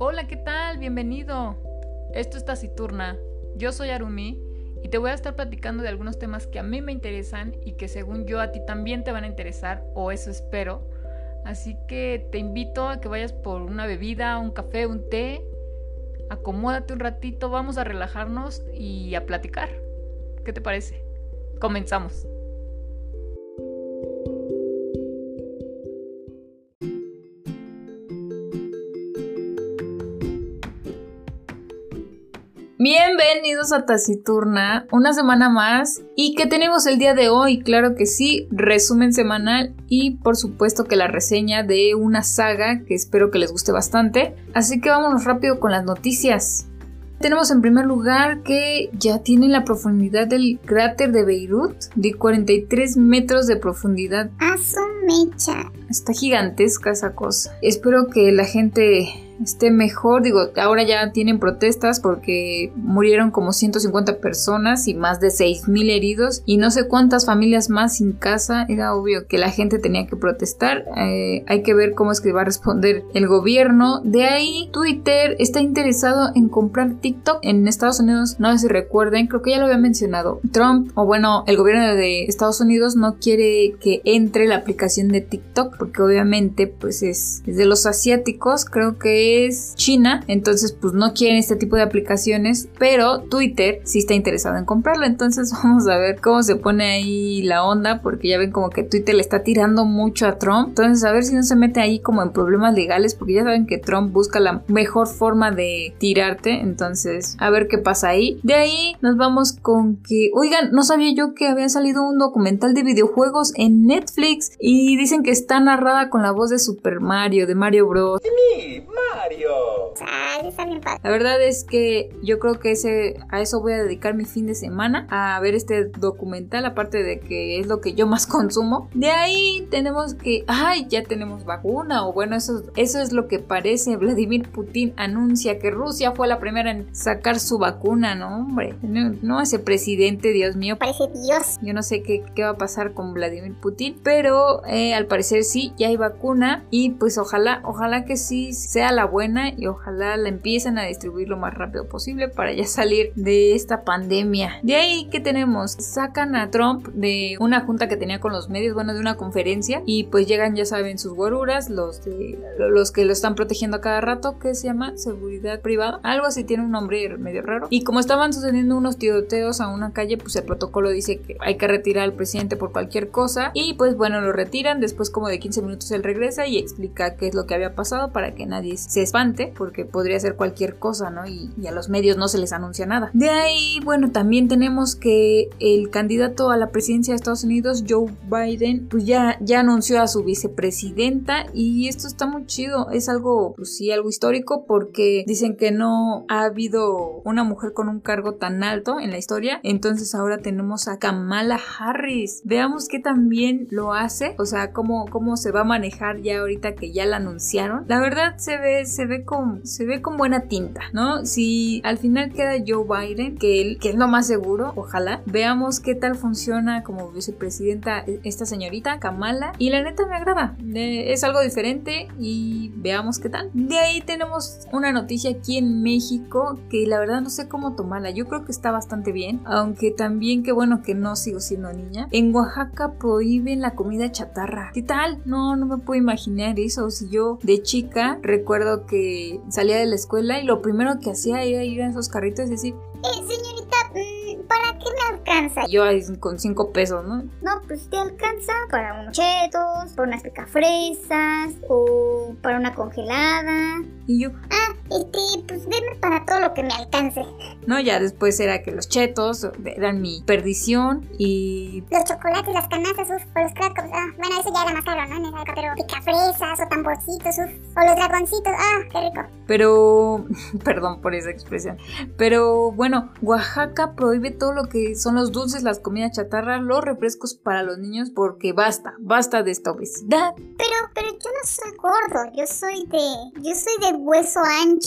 Hola, ¿qué tal? Bienvenido. Esto es Taciturna. Yo soy Arumi y te voy a estar platicando de algunos temas que a mí me interesan y que según yo a ti también te van a interesar, o eso espero. Así que te invito a que vayas por una bebida, un café, un té. Acomódate un ratito, vamos a relajarnos y a platicar. ¿Qué te parece? Comenzamos. Bienvenidos a Taciturna, una semana más. ¿Y qué tenemos el día de hoy? Claro que sí, resumen semanal y por supuesto que la reseña de una saga que espero que les guste bastante. Así que vámonos rápido con las noticias. Tenemos en primer lugar que ya tienen la profundidad del cráter de Beirut de 43 metros de profundidad. A su mecha. Está gigantesca esa cosa. Espero que la gente esté mejor. Digo, ahora ya tienen protestas porque murieron como 150 personas y más de 6.000 heridos y no sé cuántas familias más sin casa. Era obvio que la gente tenía que protestar. Eh, hay que ver cómo es que va a responder el gobierno. De ahí, Twitter está interesado en comprar TikTok en Estados Unidos. No sé si recuerden, creo que ya lo había mencionado. Trump, o bueno, el gobierno de Estados Unidos no quiere que entre la aplicación de TikTok porque obviamente pues es, es de los asiáticos. Creo que es China, entonces pues no quieren este tipo de aplicaciones, pero Twitter sí está interesado en comprarlo, entonces vamos a ver cómo se pone ahí la onda, porque ya ven como que Twitter le está tirando mucho a Trump, entonces a ver si no se mete ahí como en problemas legales, porque ya saben que Trump busca la mejor forma de tirarte, entonces a ver qué pasa ahí. De ahí nos vamos con que, oigan, no sabía yo que había salido un documental de videojuegos en Netflix y dicen que está narrada con la voz de Super Mario, de Mario Bros. La verdad es que yo creo que ese, a eso voy a dedicar mi fin de semana, a ver este documental, aparte de que es lo que yo más consumo. De ahí tenemos que, ay, ya tenemos vacuna, o bueno, eso, eso es lo que parece. Vladimir Putin anuncia que Rusia fue la primera en sacar su vacuna, no, hombre. No, ese presidente, Dios mío. Parece Dios. Yo no sé qué, qué va a pasar con Vladimir Putin, pero eh, al parecer sí, ya hay vacuna y pues ojalá, ojalá que sí sea la buena y ojalá la empiecen a distribuir lo más rápido posible para ya salir de esta pandemia. De ahí que tenemos, sacan a Trump de una junta que tenía con los medios, bueno, de una conferencia y pues llegan, ya saben, sus guaruras, los los que lo están protegiendo a cada rato, que se llama seguridad privada, algo así tiene un nombre medio raro. Y como estaban sucediendo unos tiroteos a una calle, pues el protocolo dice que hay que retirar al presidente por cualquier cosa y pues bueno, lo retiran, después como de 15 minutos él regresa y explica qué es lo que había pasado para que nadie se espante, porque podría ser cualquier cosa, ¿no? Y, a los medios no se les anuncia nada. De ahí, bueno, también tenemos que el candidato a la presidencia de Estados Unidos, Joe Biden, pues ya, ya anunció a su vicepresidenta y esto está muy chido, es algo, pues sí, algo histórico porque dicen que no ha habido una mujer con un cargo tan alto en la historia, entonces ahora tenemos a Kamala Harris. Veamos qué también lo hace, o sea, cómo, cómo se va a manejar ya ahorita que ya la anunciaron. La verdad se ve, se ve con, se ve con buena tinta, ¿no? Si al final queda Joe Biden, que, él, que es lo más seguro, ojalá, veamos qué tal funciona como vicepresidenta esta señorita, Kamala, y la neta me agrada, es algo diferente y veamos qué tal. De ahí tenemos una noticia aquí en México que la verdad no sé cómo tomarla, yo creo que está bastante bien, aunque también qué bueno que no sigo siendo niña. En Oaxaca prohíben la comida chatarra. ¿Qué tal? No, no me puedo imaginar eso. Si yo de chica recuerdo que salía de la escuela y lo primero que hacía era ir a esos carritos y decir, eh, señorita, mm, ¿para qué me alcanza? Yo con cinco pesos, ¿no? No, pues te alcanza para unos chetos, para unas picafresas o para una congelada. Y yo, ah, este, pues denme para todo lo que me alcance. No, ya después era que los chetos eran mi perdición y... Los chocolates, las canastas, uf, o los crackers, ah, bueno, eso ya era más caro, ¿no? En esa época, pero picafresas o tamborcitos, uf, o los dragoncitos, ah, qué rico. Pero, perdón por esa expresión, pero bueno, Oaxaca prohíbe todo lo que son los dulces, las comidas chatarra, los refrescos para los niños porque basta, basta de esta obesidad. Pero, pero yo no soy gordo, yo soy de, yo soy de hueso ancho.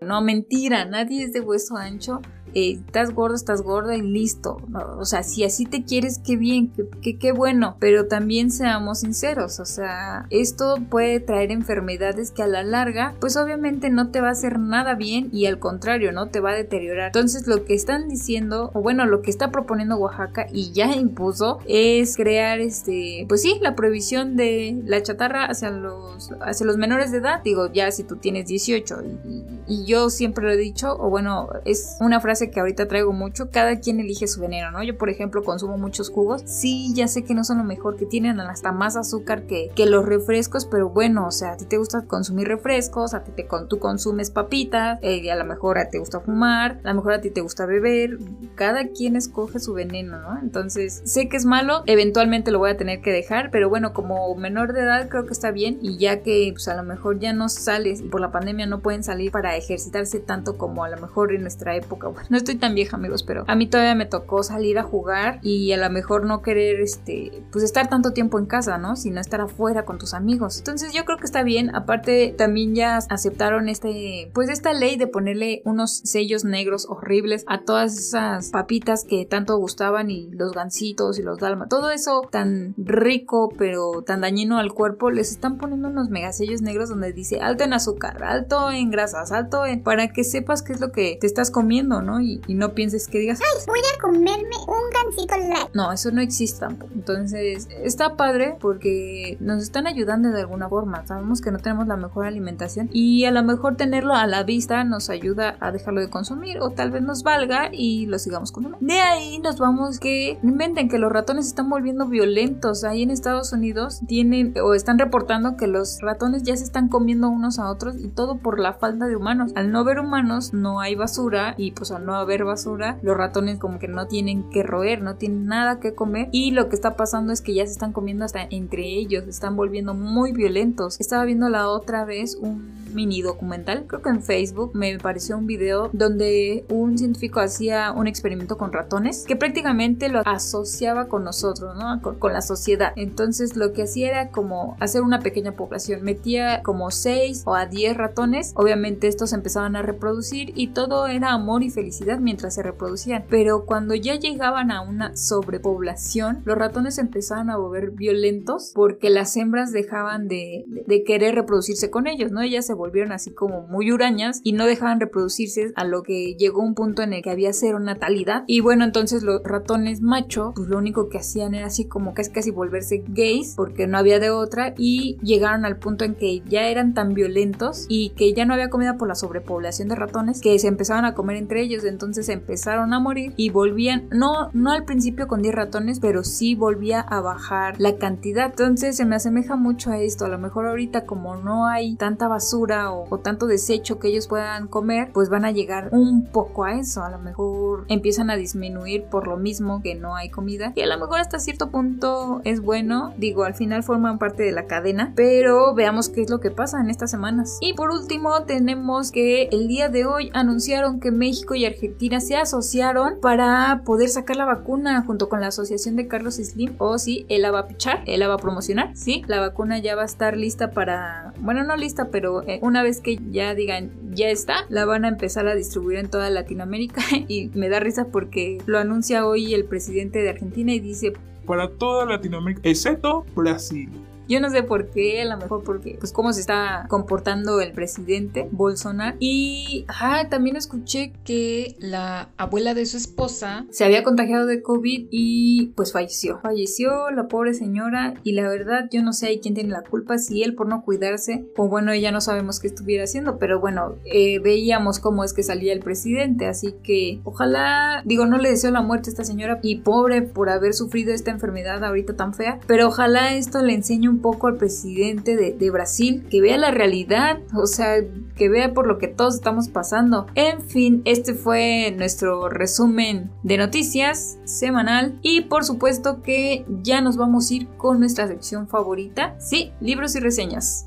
No, mentira, nadie es de hueso ancho. Eh, estás gordo, estás gorda y listo. O sea, si así te quieres, qué bien, qué, bueno, pero también seamos sinceros, o sea, esto puede traer enfermedades que a la larga, pues obviamente no te va a hacer nada bien y al contrario, ¿no? Te va a deteriorar. Entonces lo que están diciendo, o bueno, lo que está proponiendo Oaxaca y ya impuso, es crear este, pues sí, la prohibición de la chatarra hacia los, hacia los menores de edad. Digo, ya si tú tienes 18 y, y yo siempre lo he dicho, o bueno, es una frase que ahorita traigo mucho, cada quien elige su veneno, ¿no? Yo, por ejemplo, consumo muchos jugos. Sí, ya sé que no son lo mejor, que tienen hasta más azúcar que, que los refrescos, pero bueno, o sea, a ti te gusta consumir refrescos, a ti te, tú consumes papitas, eh, a lo mejor a ti te gusta fumar, a lo mejor a ti te gusta beber, cada quien escoge su veneno, ¿no? Entonces, sé que es malo, eventualmente lo voy a tener que dejar, pero bueno, como menor de edad creo que está bien y ya que pues a lo mejor ya no sales por la pandemia no pueden salir para ejercitarse tanto como a lo mejor en nuestra época. Bueno, no estoy tan vieja, amigos, pero a mí todavía me tocó salir a jugar y a lo mejor no querer, este, pues estar tanto tiempo en casa, ¿no? Sino estar afuera con tus amigos. Entonces yo creo que está bien. Aparte, también ya aceptaron este, pues esta ley de ponerle unos sellos negros horribles a todas esas papitas que tanto gustaban y los gancitos y los dalma. Todo eso tan rico, pero tan dañino al cuerpo, les están poniendo unos megasellos negros donde dice alto en azúcar, alto en grasas, alto en, para que sepas qué es lo que te estás comiendo, ¿no? Y, no pienses que digas, ay, voy a comerme un gansito light. No, eso no existe tampoco. Entonces, está padre porque nos están ayudando de alguna forma. Sabemos que no tenemos la mejor alimentación y a lo mejor tenerlo a la vista nos ayuda a dejarlo de consumir o tal vez nos valga y lo sigamos consumiendo. De ahí nos vamos que inventen que los ratones están volviendo violentos. Ahí en Estados Unidos tienen o están reportando que los ratones ya se están comiendo unos a otros y todo por la falta de humanos. Al no ver humanos no hay basura y pues al no haber basura los ratones como que no tienen que roer, no tienen nada que comer y lo que está pasando es que ya se están comiendo hasta entre ellos, están volviendo muy violentos. Estaba viendo la otra vez un mini documental, creo que en Facebook me pareció un video donde un científico hacía un experimento con ratones que prácticamente lo asociaba con nosotros, ¿no? Con, la sociedad. Entonces lo que hacía era como hacer una pequeña población, metía como 6 o a 10 ratones, obviamente estos empezaban a reproducir y todo era amor y felicidad mientras se reproducían, pero cuando ya llegaban a una sobrepoblación, los ratones empezaban a volver violentos porque las hembras dejaban de, de querer reproducirse con ellos, ¿no? Ellas se volvieron así como muy hurañas y no dejaban reproducirse a lo que llegó un punto en el que había cero natalidad. Y bueno, entonces los ratones macho, pues lo único que hacían era así como casi casi volverse gays porque no había de otra y llegaron al punto en que ya eran tan violentos y que ya no había comida por la sobrepoblación de ratones que se empezaban a comer entre ellos, entonces empezaron a morir y volvían, no, no al principio con 10 ratones, pero sí volvía a bajar la cantidad. Entonces se me asemeja mucho a esto, a lo mejor ahorita como no hay tanta basura o, tanto desecho que ellos puedan comer, pues van a llegar un poco a eso. A lo mejor empiezan a disminuir por lo mismo que no hay comida. Y a lo mejor hasta cierto punto es bueno. Digo, al final forman parte de la cadena. Pero veamos qué es lo que pasa en estas semanas. Y por último, tenemos que el día de hoy anunciaron que México y Argentina se asociaron para poder sacar la vacuna junto con la asociación de Carlos Slim. O si él la va a pichar, él la va a promocionar. Sí, la vacuna ya va a estar lista para. Bueno, no lista, pero eh, una vez que ya digan ya está, la van a empezar a distribuir en toda Latinoamérica y me da risa porque lo anuncia hoy el presidente de Argentina y dice para toda Latinoamérica, excepto Brasil. Yo no sé por qué, a lo mejor porque, pues, cómo se está comportando el presidente Bolsonaro. Y, ah, también escuché que la abuela de su esposa se había contagiado de COVID y, pues, falleció. Falleció la pobre señora y la verdad, yo no sé ahí quién tiene la culpa, si él por no cuidarse o, bueno, ya no sabemos qué estuviera haciendo, pero bueno, eh, veíamos cómo es que salía el presidente, así que ojalá, digo, no le deseo la muerte a esta señora y pobre por haber sufrido esta enfermedad ahorita tan fea, pero ojalá esto le enseñe un poco al presidente de, Brasil, que vea la realidad, o sea, que vea por lo que todos estamos pasando. En fin, este fue nuestro resumen de noticias semanal y por supuesto que ya nos vamos a ir con nuestra sección favorita, sí, libros y reseñas.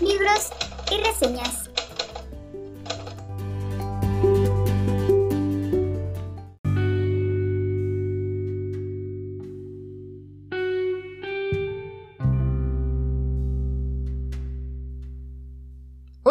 Libros y reseñas.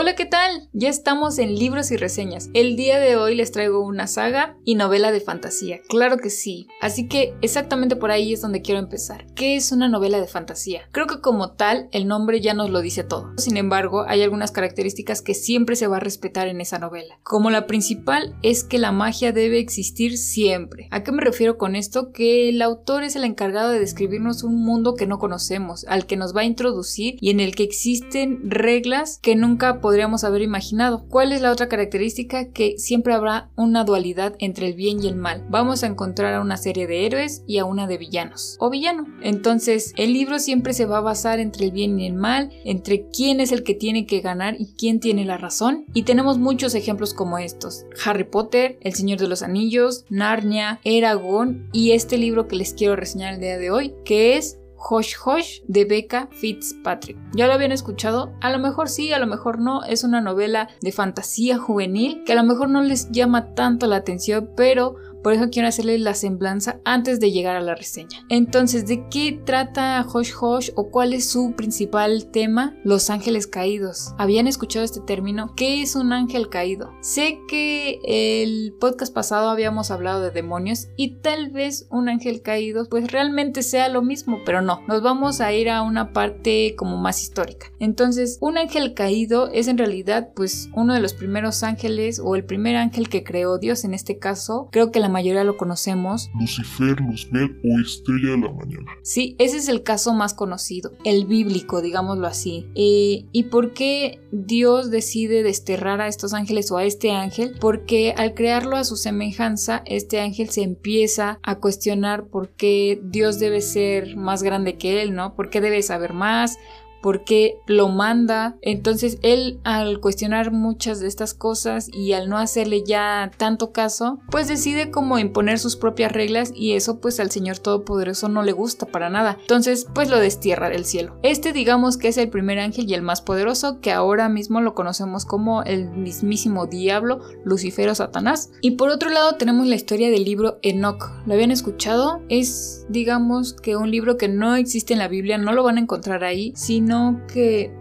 Hola, ¿qué tal? Ya estamos en libros y reseñas. El día de hoy les traigo una saga y novela de fantasía. Claro que sí. Así que exactamente por ahí es donde quiero empezar. ¿Qué es una novela de fantasía? Creo que como tal el nombre ya nos lo dice todo. Sin embargo, hay algunas características que siempre se va a respetar en esa novela. Como la principal es que la magia debe existir siempre. ¿A qué me refiero con esto? Que el autor es el encargado de describirnos un mundo que no conocemos, al que nos va a introducir y en el que existen reglas que nunca podríamos haber imaginado. ¿Cuál es la otra característica? Que siempre habrá una dualidad entre el bien y el mal. Vamos a encontrar a una serie de héroes y a una de villanos. O villano. Entonces, el libro siempre se va a basar entre el bien y el mal, entre quién es el que tiene que ganar y quién tiene la razón. Y tenemos muchos ejemplos como estos. Harry Potter, El Señor de los Anillos, Narnia, Eragon y este libro que les quiero reseñar el día de hoy, que es Hosh Hosh de Becca Fitzpatrick. ¿Ya lo habían escuchado? A lo mejor sí, a lo mejor no. Es una novela de fantasía juvenil que a lo mejor no les llama tanto la atención, pero por eso quiero hacerles la semblanza antes de llegar a la reseña. Entonces, ¿de qué trata Hosh Hosh o cuál es su principal tema? Los ángeles caídos. ¿Habían escuchado este término? ¿Qué es un ángel caído? Sé que el podcast pasado habíamos hablado de demonios y tal vez un ángel caído pues realmente sea lo mismo, pero no. Nos vamos a ir a una parte como más histórica. Entonces, un ángel caído es en realidad pues uno de los primeros ángeles o el primer ángel que creó Dios en este caso. Creo que la mayoría lo conocemos. Lucifer, Luzbel o Estrella de la Mañana. Sí, ese es el caso más conocido, el bíblico, digámoslo así. Eh, ¿Y por qué Dios decide desterrar a estos ángeles o a este ángel? Porque al crearlo a su semejanza, este ángel se empieza a cuestionar por qué Dios debe ser más grande que él, ¿no? ¿Por qué debe saber más? Porque lo manda. Entonces él al cuestionar muchas de estas cosas y al no hacerle ya tanto caso, pues decide como imponer sus propias reglas y eso pues al Señor Todopoderoso no le gusta para nada. Entonces pues lo destierra del cielo. Este digamos que es el primer ángel y el más poderoso que ahora mismo lo conocemos como el mismísimo diablo, Lucifer o Satanás. Y por otro lado tenemos la historia del libro Enoch. ¿Lo habían escuchado? Es digamos que un libro que no existe en la Biblia, no lo van a encontrar ahí, sino que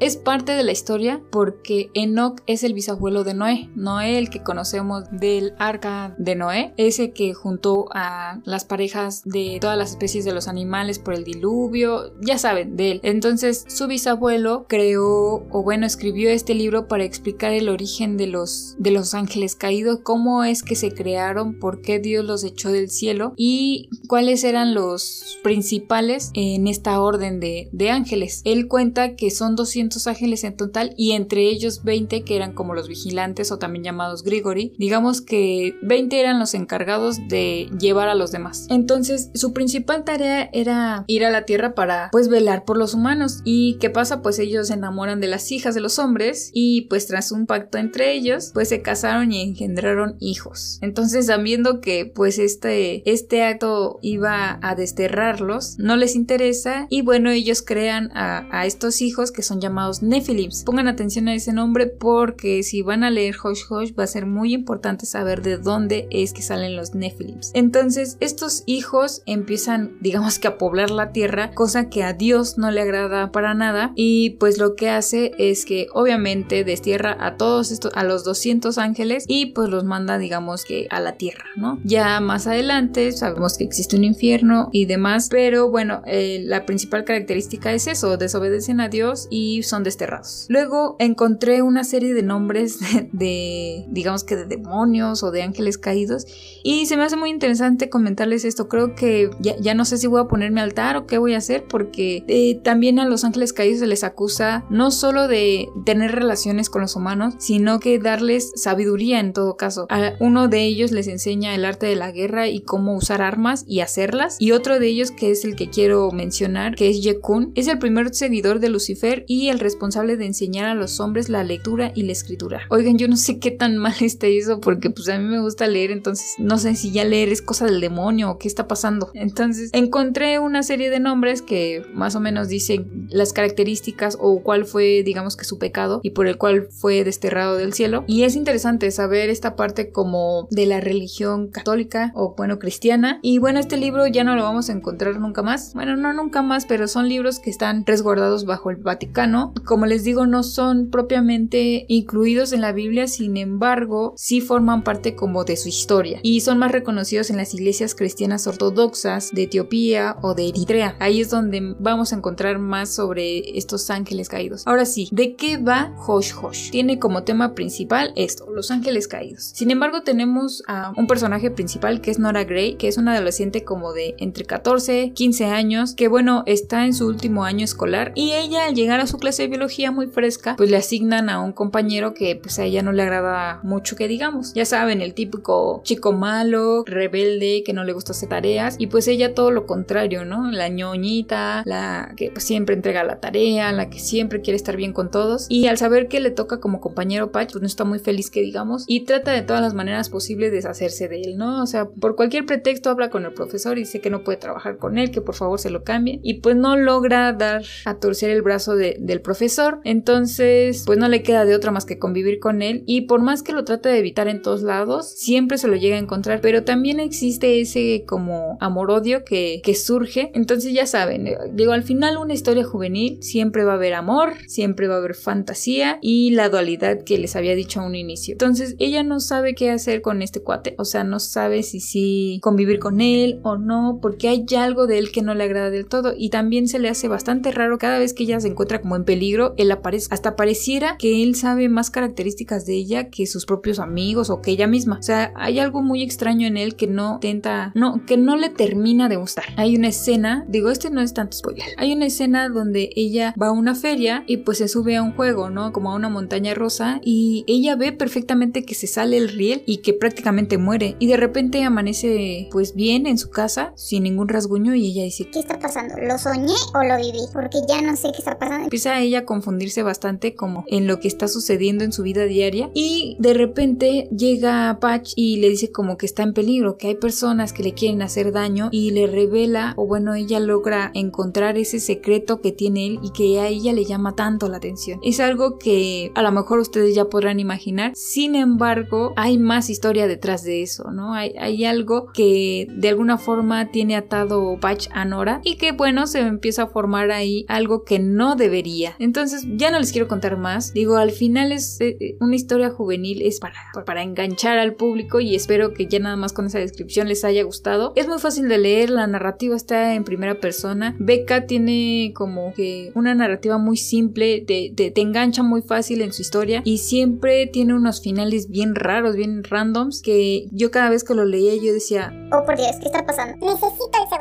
es parte de la historia porque Enoch es el bisabuelo de Noé. Noé, el que conocemos del arca de Noé, ese que juntó a las parejas de todas las especies de los animales por el diluvio, ya saben, de él. Entonces su bisabuelo creó, o bueno, escribió este libro para explicar el origen de los, de los ángeles caídos, cómo es que se crearon, por qué Dios los echó del cielo y cuáles eran los principales en esta orden de, de ángeles. Él cuenta que son 200 ángeles en total y entre ellos 20 que eran como los vigilantes o también llamados Grigori. Digamos que 20 eran los encargados de llevar a los demás. Entonces su principal tarea era ir a la tierra para pues velar por los humanos. ¿Y qué pasa? Pues ellos se enamoran de las hijas de los hombres y pues tras un pacto entre ellos pues se casaron y engendraron hijos. Entonces sabiendo que pues este, este acto iba a desterrarlos, no les interesa y bueno ellos crean a a, estos hijos que son llamados Nephilims. Pongan atención a ese nombre porque si van a leer Hosh Hosh va a ser muy importante saber de dónde es que salen los Nephilims. Entonces estos hijos empiezan digamos que a poblar la tierra, cosa que a Dios no le agrada para nada y pues lo que hace es que obviamente destierra a todos estos, a los 200 ángeles y pues los manda digamos que a la tierra, ¿no? Ya más adelante sabemos que existe un infierno y demás, pero bueno, eh, la principal característica es eso, desobedecen a Dios y son desterrados. Luego encontré una serie de nombres de, digamos que de demonios o de ángeles caídos y se me hace muy interesante comentarles esto. Creo que ya, no sé si voy a ponerme altar o qué voy a hacer porque eh, también a los ángeles caídos se les acusa no solo de tener relaciones con los humanos, sino que darles sabiduría en todo caso. A uno de ellos les enseña el arte de la guerra y cómo usar armas y hacerlas y otro de ellos que es el que quiero mencionar que es Yekun es el primer seguidor de Lucifer y el responsable de enseñar a los hombres la lectura y la escritura. Oigan, yo no sé qué tan mal está eso porque pues a mí me gusta leer, entonces no sé si ya leer es cosa del demonio o qué está pasando. Entonces encontré una serie de nombres que más o menos dicen las características o cuál fue digamos que su pecado y por el cual fue desterrado del cielo. Y es interesante saber esta parte como de la religión católica o bueno cristiana. Y bueno, este libro ya no lo vamos a encontrar nunca más. Bueno, no nunca más, pero son libros que están resguardados bajo el Vaticano. Como les digo, no son propiamente incluidos en la Biblia, sin embargo, sí forman parte como de su historia y son más reconocidos en las iglesias cristianas ortodoxas de Etiopía o de Eritrea. Ahí es donde vamos a encontrar más sobre estos ángeles caídos. Ahora sí, ¿de qué va Hosh Hosh? Tiene como tema principal esto, los ángeles caídos. Sin embargo, tenemos a un personaje principal que es Nora Gray, que es una adolescente como de entre 14, 15 años, que bueno, está en su último año escolar y ella al llegar a su clase de biología muy fresca, pues le asignan a un compañero que pues a ella no le agrada mucho que digamos. Ya saben, el típico chico malo, rebelde, que no le gusta hacer tareas y pues ella todo lo contrario, ¿no? La ñoñita, la que pues, siempre entrega la tarea, la que siempre quiere estar bien con todos y al saber que le toca como compañero Patch, pues no está muy feliz que digamos y trata de todas las maneras posibles deshacerse de él, ¿no? O sea, por cualquier pretexto habla con el profesor y dice que no puede trabajar con él, que por favor se lo cambie y pues no logra dar a torcer el brazo del profesor, entonces pues no le queda de otra más que convivir con él. Y por más que lo trate de evitar en todos lados, siempre se lo llega a encontrar, pero también existe ese como amor-odio que, que surge, entonces ya saben, eh, digo, al final una historia juvenil siempre va a haber amor, siempre va a haber fantasía y la dualidad que les había dicho a un inicio. Entonces ella no sabe qué hacer con este cuate, o sea, no sabe si sí convivir con él o no, porque hay algo de él que no le agrada del todo. Y también se le hace bastante raro cada vez que ella se encuentra como en peligro, él aparece, hasta pareciera que él sabe más características de ella que sus propios amigos o que ella misma. O sea, hay algo muy extraño en él que no tenta, no, que no le termina de gustar. Hay una escena, digo, este no es tanto spoiler. Hay una escena donde ella va a una feria y pues se sube a un juego, ¿no? Como a una montaña rosa y ella ve perfectamente que se sale el riel y que prácticamente muere y de repente amanece pues bien en su casa sin ningún rasguño y ella dice ¿qué está pasando? ¿Lo soñé o lo viví? Porque ya no sé qué está pasando. Empieza ella a confundirse bastante como en lo que está sucediendo en su vida diaria y de repente llega Patch y le dice como que está en peligro, que hay personas que le quieren hacer daño y le revela o bueno ella logra encontrar ese secreto que tiene él y que a ella le llama tanto la atención. Es algo que a lo mejor ustedes ya podrán imaginar, sin embargo hay más historia detrás de eso, ¿no? Hay, hay algo que de alguna forma tiene atado Patch a Nora y que bueno se empieza a formar ahí algo que no debería. Entonces ya no les quiero contar más, digo al final es eh, eh, una historia juvenil, es para, para enganchar al público y espero que ya nada más con esa descripción les haya gustado. Es muy fácil de leer, la narrativa está en primera persona, Becca tiene como que una narrativa muy simple, te, te, te engancha muy fácil en su historia y siempre tiene unos finales bien raros, bien randoms, que yo cada vez que lo leía yo decía, oh por Dios, ¿qué está pasando? Necesito el segundo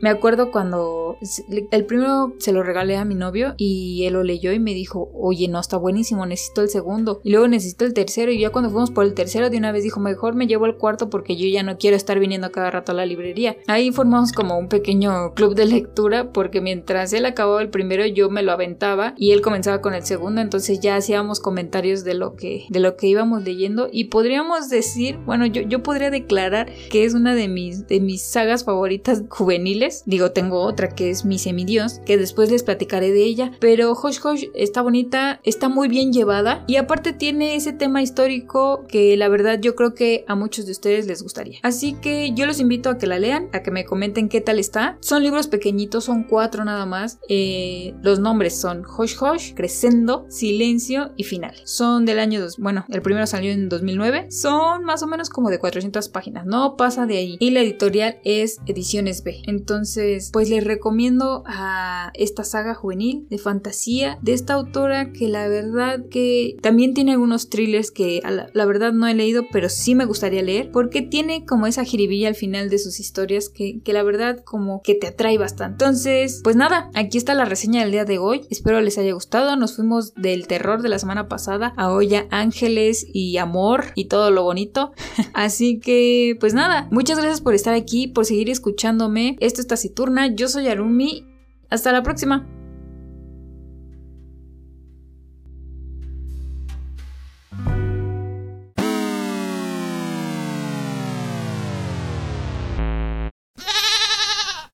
Me acuerdo cuando el primero se lo regalé a mi novio y él lo leyó y me dijo, oye, no, está buenísimo, necesito el segundo. Y luego necesito el tercero y ya cuando fuimos por el tercero de una vez dijo, mejor me llevo el cuarto porque yo ya no quiero estar viniendo cada rato a la librería. Ahí formamos como un pequeño club de lectura porque mientras él acababa el primero yo me lo aventaba y él comenzaba con el segundo, entonces ya hacíamos comentarios de lo que, de lo que íbamos leyendo y podríamos decir, bueno, yo, yo podría declarar que es una de mis, de mis sagas favoritas juveniles Digo, tengo otra que es Mi Semidios, que después les platicaré de ella. Pero Hosh Hosh está bonita, está muy bien llevada y aparte tiene ese tema histórico que la verdad yo creo que a muchos de ustedes les gustaría. Así que yo los invito a que la lean, a que me comenten qué tal está. Son libros pequeñitos, son cuatro nada más. Eh, los nombres son Hosh Hosh, Crescendo, Silencio y Final. Son del año 2. Bueno, el primero salió en 2009. Son más o menos como de 400 páginas. No pasa de ahí. Y la editorial es Ediciones B. Entonces pues les recomiendo a esta saga juvenil de fantasía de esta autora que la verdad que también tiene algunos thrillers que la, verdad no he leído, pero sí me gustaría leer porque tiene como esa jiribilla al final de sus historias que, que la verdad como que te atrae bastante. Entonces, pues nada, aquí está la reseña del día de hoy. Espero les haya gustado. Nos fuimos del terror de la semana pasada a Olla Ángeles y Amor y todo lo bonito. Así que, pues nada, muchas gracias por estar aquí, por seguir escuchándome. Esto es Taciturna, yo soy Arumi. Hasta la próxima.